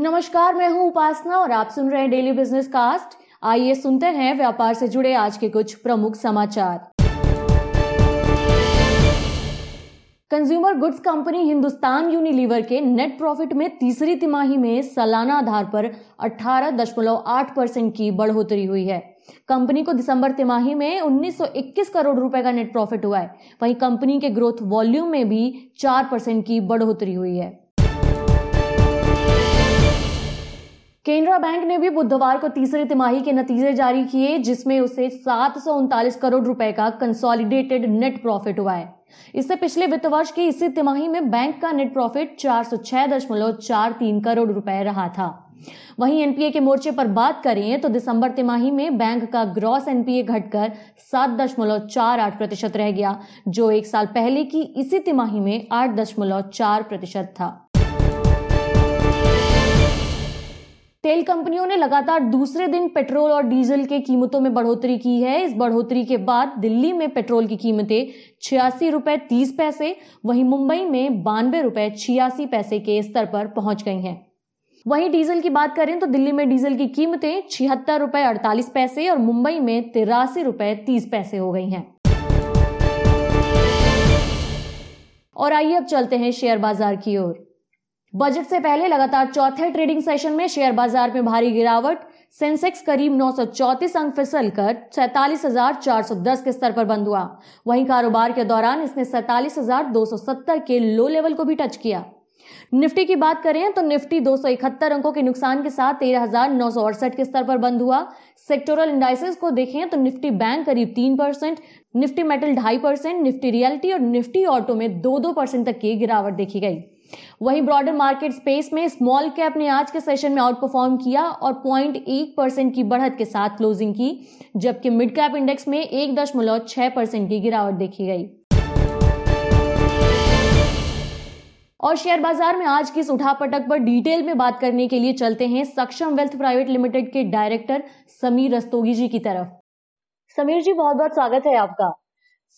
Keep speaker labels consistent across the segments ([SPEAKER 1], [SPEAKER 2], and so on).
[SPEAKER 1] नमस्कार, मैं हूँ उपासना और आप सुन रहे हैं डेली बिज़नेस कास्ट आइए सुनते हैं व्यापार से जुड़े आज के कुछ प्रमुख समाचार। Consumer goods company Hindustan Unilever के नेट प्रॉफिट में तीसरी तिमाही में सालाना आधार पर 18.8 परसेंट की बढ़ोतरी हुई है। कंपनी को दिसंबर तिमाही में 1921 करोड़ रुपए का नेट प्रॉफिट हुआ है। वहीं कंपनी के ग्रोथ वॉल्यूम में भी 4 परसेंट की बढ़ोतरी हुई है। केनरा बैंक ने भी बुधवार को तीसरी तिमाही के नतीजे जारी किए, जिसमें उसे सात सौ उनतालीस करोड़ रुपए का कंसोलिडेटेड नेट प्रॉफिट हुआ है। इससे पिछले वित्त वर्ष की इसी तिमाही में बैंक का नेट प्रॉफिट चार करोड़ रुपए रहा था। वहीं एनपीए के मोर्चे पर बात करें तो दिसंबर तिमाही में बैंक का ग्रॉस एनपीए घटकर सात दशमलव चार आठ प्रतिशत रह गया, जो एक साल पहले की इसी तिमाही में आठ दशमलव चार प्रतिशत था। तेल कंपनियों ने लगातार दूसरे दिन पेट्रोल और डीजल के कीमतों में बढ़ोतरी की है। इस बढ़ोतरी के बाद दिल्ली में पेट्रोल की कीमतें छियासी रुपए तीस पैसे, वहीं मुंबई में बानवे रुपए छियासी पैसे के स्तर पर पहुँच गई हैं। वहीं डीजल की बात करें तो दिल्ली में डीजल की कीमतें छिहत्तर रुपए अड़तालीस पैसे और मुंबई में तिरासी रुपए तीस पैसे हो गई हैं। और आइए अब चलते हैं शेयर बाज़ार की ओर। बजट से पहले लगातार चौथे ट्रेडिंग सेशन में शेयर बाज़ार में भारी गिरावट। सेंसेक्स करीब 934 अंक फिसल कर सैतालीस के स्तर पर बंद हुआ। वहीं कारोबार के दौरान इसने सैतालीस के लो लेवल को भी टच किया। निफ्टी की बात करें तो निफ्टी 271 अंकों के नुकसान के साथ तेरह के स्तर पर बंद हुआ। सेक्टोरल इंडाइसेस को देखें तो निफ्टी बैंक करीब तीन परसेंट, निफ्टी मेटल ढाई परसेंट, निफ्टी रियलिटी और निफ्टी ऑटो में दो दो परसेंट तक की गिरावट देखी गई। वहीं ब्रॉडर मार्केट स्पेस में स्मॉल कैप ने आज के सेशन में आउट परफॉर्म किया और पॉइंट एक परसेंट की बढ़त के साथ क्लोजिंग की, जबकि मिड कैप इंडेक्स में एक दशमलव छह परसेंट की गिरावट देखी गई। और शेयर बाज़ार में आज की इस उठापटक पर डिटेल में बात करने के लिए चलते हैं सक्षम वेल्थ प्राइवेट लिमिटेड के डायरेक्टर समीर रस्तोगी जी की तरफ़। समीर जी, बहुत बहुत स्वागत है आपका।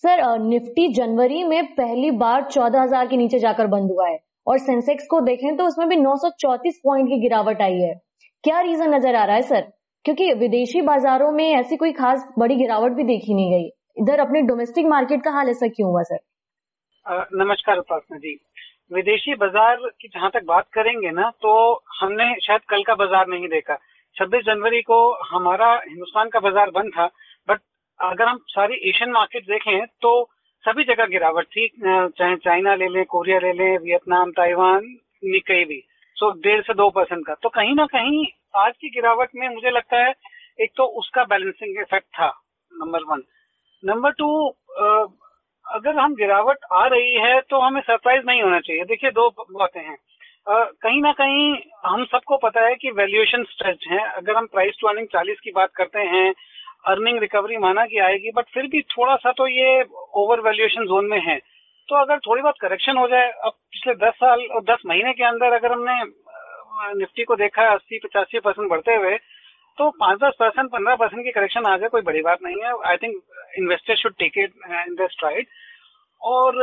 [SPEAKER 1] सर निफ्टी जनवरी में पहली बार चौदह हज़ार के नीचे जाकर बंद हुआ है। और सेंसेक्स को देखें तो उसमें भी 934 पॉइंट की गिरावट आई है। क्या रीजन नज़र आ रहा है सर क्योंकि विदेशी बाजारों में ऐसी कोई खास बड़ी गिरावट भी देखी नहीं गई। इधर अपने डोमेस्टिक मार्केट का हाल ऐसा क्यों हुआ
[SPEAKER 2] सर नमस्कार उपासना जी। विदेशी बाज़ार की जहाँ तक बात करेंगे ना तो हमने शायद कल का बाज़ार नहीं देखा। 26 जनवरी को हमारा हिंदुस्तान का बाज़ार बंद था, बट अगर हम सारी एशियन मार्केट देखें तो सभी जगह गिरावट थी। चाहे चाइना ले लें, कोरिया ले लें, वियतनाम, ताइवान निकई भी सो, डेढ़ से दो परसेंट का। तो कहीं ना कहीं आज की गिरावट में मुझे लगता है, एक तो उसका बैलेंसिंग इफ़ेक्ट था नंबर वन नंबर टू अगर हम गिरावट आ रही है तो हमें सरप्राइज़ नहीं होना चाहिए। देखिए, दो बातें हैं। कहीं ना कहीं हम सबको पता है कि वैल्यूएशन स्ट्रेच है। अगर हम प्राइस टू अर्निंग चालीस की बात करते हैं अर्निंग रिकवरी माना कि आएगी बट फिर भी थोड़ा सा तो ये ओवर वैल्यूएशन जोन में है। तो अगर थोड़ी बहुत करेक्शन हो जाए, अब पिछले दस साल और दस महीने के अंदर अगर हमने निफ्टी को देखा है अस्सी, पचासी परसेंट बढ़ते हुए तो पाँच दस परसेंट पंद्रह परसेंट की करेक्शन आ जाए कोई बड़ी बात नहीं है। I think investor should take it in the stride और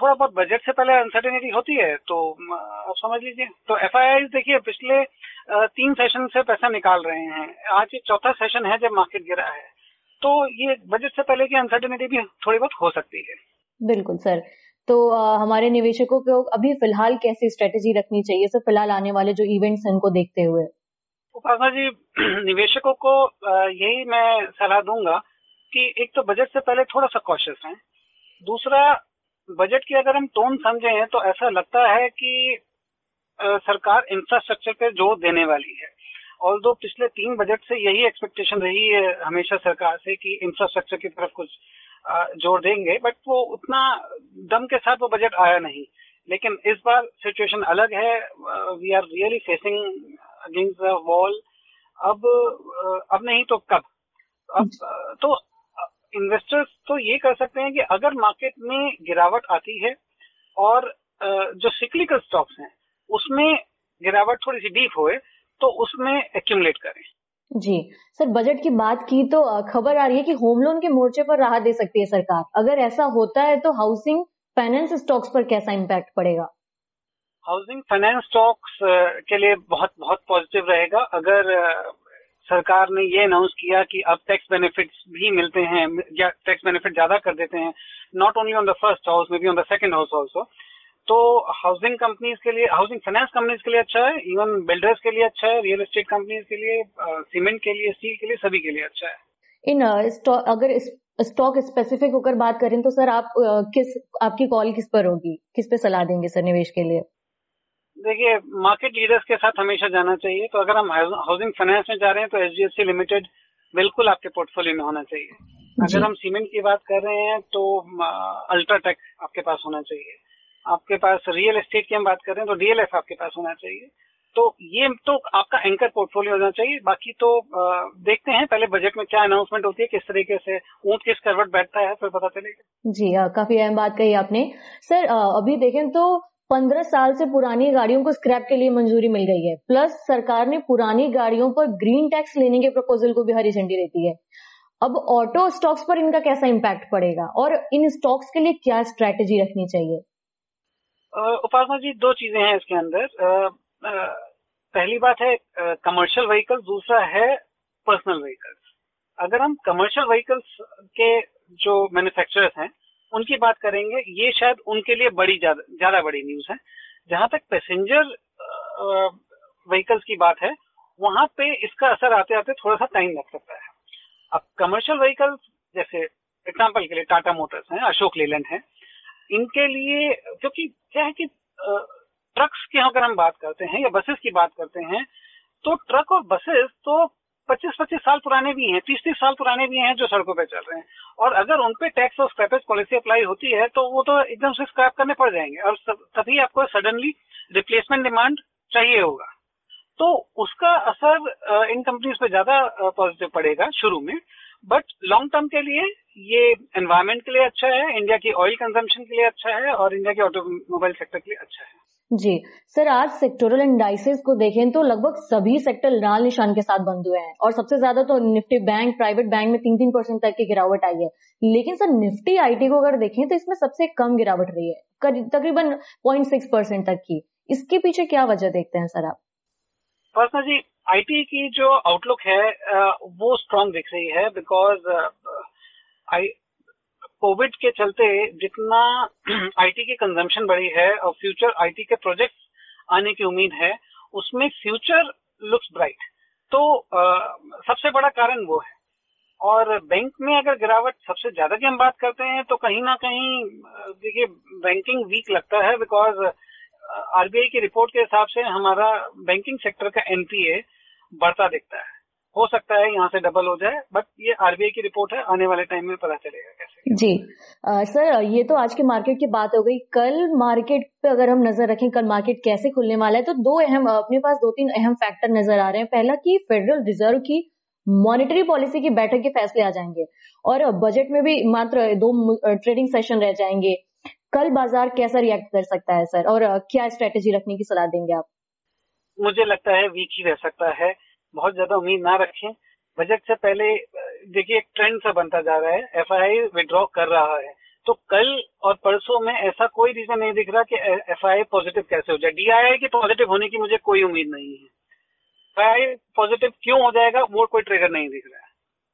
[SPEAKER 2] थोड़ा बहुत बजट से पहले अनसर्टेनिटी होती है तो आप समझ लीजिए। तो एफ़ देखिए, पिछले तीन सेशन से पैसा निकाल रहे हैं। आज ये चौथा सेशन है जब मार्केट गिरा है। तो ये बजट से पहले की अनसर्टेनिटी भी थोड़ी बहुत हो सकती है।
[SPEAKER 1] बिल्कुल सर। तो आ, हमारे निवेशकों को अभी फ़िलहाल कैसी स्ट्रेटेजी रखनी चाहिए? सर फ़िलहाल आने वाले जो इवेंट्स हैं उनको देखते हुए।
[SPEAKER 2] उपासना जी निवेशकों को यही मैं सलाह दूँगा कि एक तो बजट से पहले थोड़ा सा कॉशियस है दूसरा बजट की अगर हम टोन समझें तो ऐसा लगता है कि सरकार इंफ्रास्ट्रक्चर पे ज़ोर देने वाली है। और दो पिछले तीन बजट से यही एक्सपेक्टेशन रही है हमेशा सरकार से कि इंफ्रास्ट्रक्चर की तरफ़ कुछ ज़ोर देंगे बट वो उतना दम के साथ वो बजट आया नहीं। लेकिन इस बार सिचुएशन अलग है। We are really facing against the wall अब अब नहीं तो कब? अब तो इन्वेस्टर्स तो ये कर सकते हैं कि अगर मार्केट में गिरावट आती है और जो सिक्लिकल स्टॉक्स हैं, उसमें गिरावट थोड़ी सी डीप होए तो उसमें एक्यूमुलेट करें।
[SPEAKER 1] जी। सर बजट की बात की तो खबर आ रही है कि होम लोन के मोर्चे पर राहत दे सकती है सरकार। अगर ऐसा होता है तो हाउसिंग फाइनेंस स्टॉक्स पर कैसा इम्पैक्ट पड़ेगा?
[SPEAKER 2] हाउसिंग फाइनेंस स्टॉक्स के लिए बहुत बहुत पॉजिटिव रहेगा। अगर सरकार ने ये अनाउंस किया कि अब टैक्स बेनिफिट्स भी मिलते हैं या टैक्स बेनिफिट ज़्यादा कर देते हैं not only on the first house में be on the second house also तो हाउसिंग कंपनीज़ के लिए हाउसिंग फाइनेंस कंपनीज़ के लिए अच्छा है इवन बिल्डर्स के लिए अच्छा है रियल एस्टेट कंपनीज़ के लिए सीमेंट के लिए स्टील के लिए सभी के लिए अच्छा है।
[SPEAKER 1] इन अगर स्टॉक स्पेसिफिक होकर बात करें तो सर आप किस आपकी कॉल किस पर होगी? किस पे सलाह देंगे सर निवेश के लिए?
[SPEAKER 2] देखिए मार्केट लीडर्स के साथ हमेशा जाना चाहिए तो अगर हम हाउसिंग फाइनेंस में जा रहे हैं तो एच लिमिटेड बिल्कुल आपके पोर्टफोलियो में होना चाहिए। अगर हम सीमेंट की बात कर रहे हैं तो अल्ट्राटेक आपके पास होना चाहिए। आपके पास रियल एस्टेट की हम बात कर रहे हैं तो डीएलएफ आपके पास होना चाहिए। तो ये तो आपका एंकर पोर्टफोलियो होना चाहिए। बाकी तो आ, देखते हैं। पहले बजट में क्या अनाउंसमेंट होती है किस तरीके से ऊँट किस करवट बैठता है फिर पता चलेगा।
[SPEAKER 1] जी आ, काफ़ी अहम बात कही आपने। सर आ, अभी देखें तो पंद्रह साल से पुरानी गाड़ियों को स्क्रैप के लिए मंजूरी मिल गई है। प्लस सरकार ने पुरानी गाड़ियों पर ग्रीन टैक्स लेने के प्रपोजल को भी हरी झंडी देती है। अब ऑटो स्टॉक्स पर इनका कैसा इम्पैक्ट पड़ेगा? और इन स्टॉक्स के लिए क्या स्ट्रैटेजी रखनी चाहिए?
[SPEAKER 2] उपासना जी, दो चीज़ें हैं इसके अंदर। पहली बात है कमर्शियल व्हीकल दूसरा है पर्सनल व्हीकल्स अगर हम कमर्शियल व्हीकल्स के जो मैन्युफैक्चरर्स हैं, उनकी बात करेंगे, ये शायद उनके लिए बड़ी ज़्यादा बड़ी न्यूज़ है। जहाँ तक पैसेंजर व्हीकल्स की बात है, वहाँ पे इसका असर आते आते थोड़ा सा टाइम लग सकता है। अब कमर्शियल व्हीकल्स जैसे एग्ज़ाम्पल के लिए टाटा मोटर्स हैं, अशोक लेलैंड है इनके लिए, क्योंकि क्या है कि ट्रक्स की अगर हम बात करते हैं या बसेस की बात करते हैं तो ट्रक और बसेस तो 25-25 साल पुराने भी हैं 30-30 साल पुराने भी हैं जो सड़कों पर चल रहे हैं। और अगर उन पे टैक्स और स्क्रैपेज पॉलिसी अप्लाई होती है तो वो तो एकदम से स्क्रैप करने पड़ जाएँगे, और तभी आपको सडनली रिप्लेसमेंट डिमांड चाहिए होगा। तो उसका असर इन कंपनीज़ पे ज़्यादा पॉजिटिव पड़ेगा शुरू में बट लॉन्ग टर्म के लिए ये एनवायरमेंट के लिए अच्छा है इंडिया की ऑयल कंजम्पशन के लिए अच्छा है और इंडिया के ऑटोमोबाइल सेक्टर के लिए अच्छा है?
[SPEAKER 1] जी सर आज सेक्टोरल इंडाइसेस को देखें तो लगभग सभी सेक्टर लाल निशान के साथ बंद हुए हैं और सबसे ज़्यादा तो निफ्टी बैंक प्राइवेट बैंक में तीन तीन परसेंट तक की गिरावट आई है। लेकिन सर निफ्टी आईटी को अगर देखें तो इसमें सबसे कम गिरावट रही है तकरीबन पॉइंट सिक्स परसेंट तक की। इसके पीछे क्या वजह देखते हैं सर आप?
[SPEAKER 2] पर्सनल जी आईटी की जो आउटलुक है वो स्ट्रांग दिख रही है बिकॉज़ कोविड के चलते जितना आईटी की कंजम्पशन बढ़ी है और फ्यूचर आईटी के प्रोजेक्ट्स आने की उम्मीद है उसमें फ्यूचर लुक्स ब्राइट तो आ, सबसे बड़ा कारण वो है। और बैंक में अगर गिरावट सबसे ज़्यादा की हम बात करते हैं तो कहीं ना कहीं देखिए बैंकिंग वीक लगता है बिकॉज़ आरबीआई की रिपोर्ट के हिसाब से हमारा बैंकिंग सेक्टर का एनपीए बढ़ता दिखता है। हो सकता है यहाँ से डबल हो जाए बट ये आरबीआई की रिपोर्ट है आने वाले टाइम में पता चलेगा कैसे।
[SPEAKER 1] जी। आ, सर ये तो आज के मार्केट की बात हो गई। कल मार्केट पे अगर हम नज़र रखें कल मार्केट कैसे खुलने वाला है तो दो अहम अपने पास दो तीन अहम फैक्टर नज़र आ रहे हैं। पहला की फेडरल रिज़र्व की मॉनेटरी पॉलिसी की बैठक के फैसले आ जाएँगे और बजट में भी मात्र दो ट्रेडिंग सेशन रह जाएँगे। कल बाज़ार कैसा रिएक्ट कर सकता है सर? और क्या स्ट्रेटेजी रखने की सलाह देंगे आप?
[SPEAKER 2] मुझे लगता है वीक ही रह सकता है। बहुत ज़्यादा उम्मीद ना रखें। बजट से पहले देखिए एक ट्रेंड सा बनता जा रहा है। एफ़ आई विड्रॉ कर रहा है। तो कल और परसों में ऐसा कोई रीजन नहीं दिख रहा कि एफ़ आई पॉजिटिव कैसे हो जाए। डीआईआई की पॉजिटिव होने की मुझे कोई उम्मीद नहीं है। एफ़ आई पॉजिटिव क्यों हो जाएगा वो कोई ट्रिगर नहीं दिख रहा है।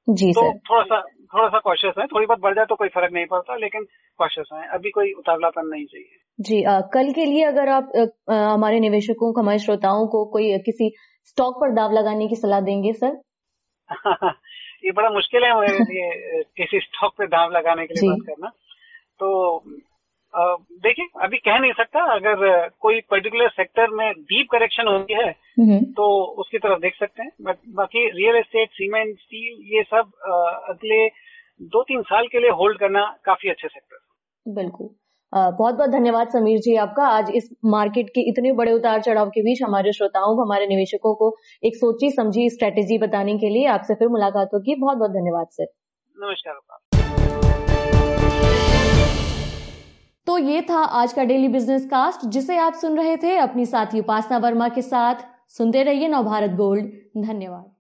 [SPEAKER 1] जी
[SPEAKER 2] तो थोड़ा सा थोड़ा सा कॉशियस है थोड़ी बहुत बढ़ जाए तो कोई फ़र्क नहीं पड़ता लेकिन कॉशियस है अभी कोई उतावलापन नहीं चाहिए।
[SPEAKER 1] जी आ, कल के लिए अगर आप हमारे निवेशकों को हमारे श्रोताओं को कोई किसी स्टॉक पर दाव लगाने की सलाह देंगे सर?
[SPEAKER 2] ये बड़ा मुश्किल है मेरे लिए किसी स्टॉक पे दाव लगाने के लिए बात करना। तो देखिए अभी कह नहीं सकता। अगर कोई पर्टिकुलर सेक्टर में डीप करेक्शन होती है हम्म। तो उसकी तरफ़ देख सकते हैं। बट बाकी रियल एस्टेट सीमेंट स्टील ये सब अगले दो तीन साल के लिए होल्ड करना काफ़ी अच्छे सेक्टर
[SPEAKER 1] बिल्कुल। बहुत बहुत धन्यवाद समीर जी आपका। आज इस मार्केट के इतने बड़े उतार चढ़ाव के बीच हमारे श्रोताओं को हमारे निवेशकों को एक सोची समझी स्ट्रेटेजी बताने के लिए आपसे फिर मुलाकात होगी। बहुत बहुत धन्यवाद सर।
[SPEAKER 2] नमस्कार
[SPEAKER 1] तो ये था आज का डेली बिज़नेस कास्ट जिसे आप सुन रहे थे अपनी साथी उपासना वर्मा के साथ। सुनते रहिए नवभारत गोल्ड धन्यवाद।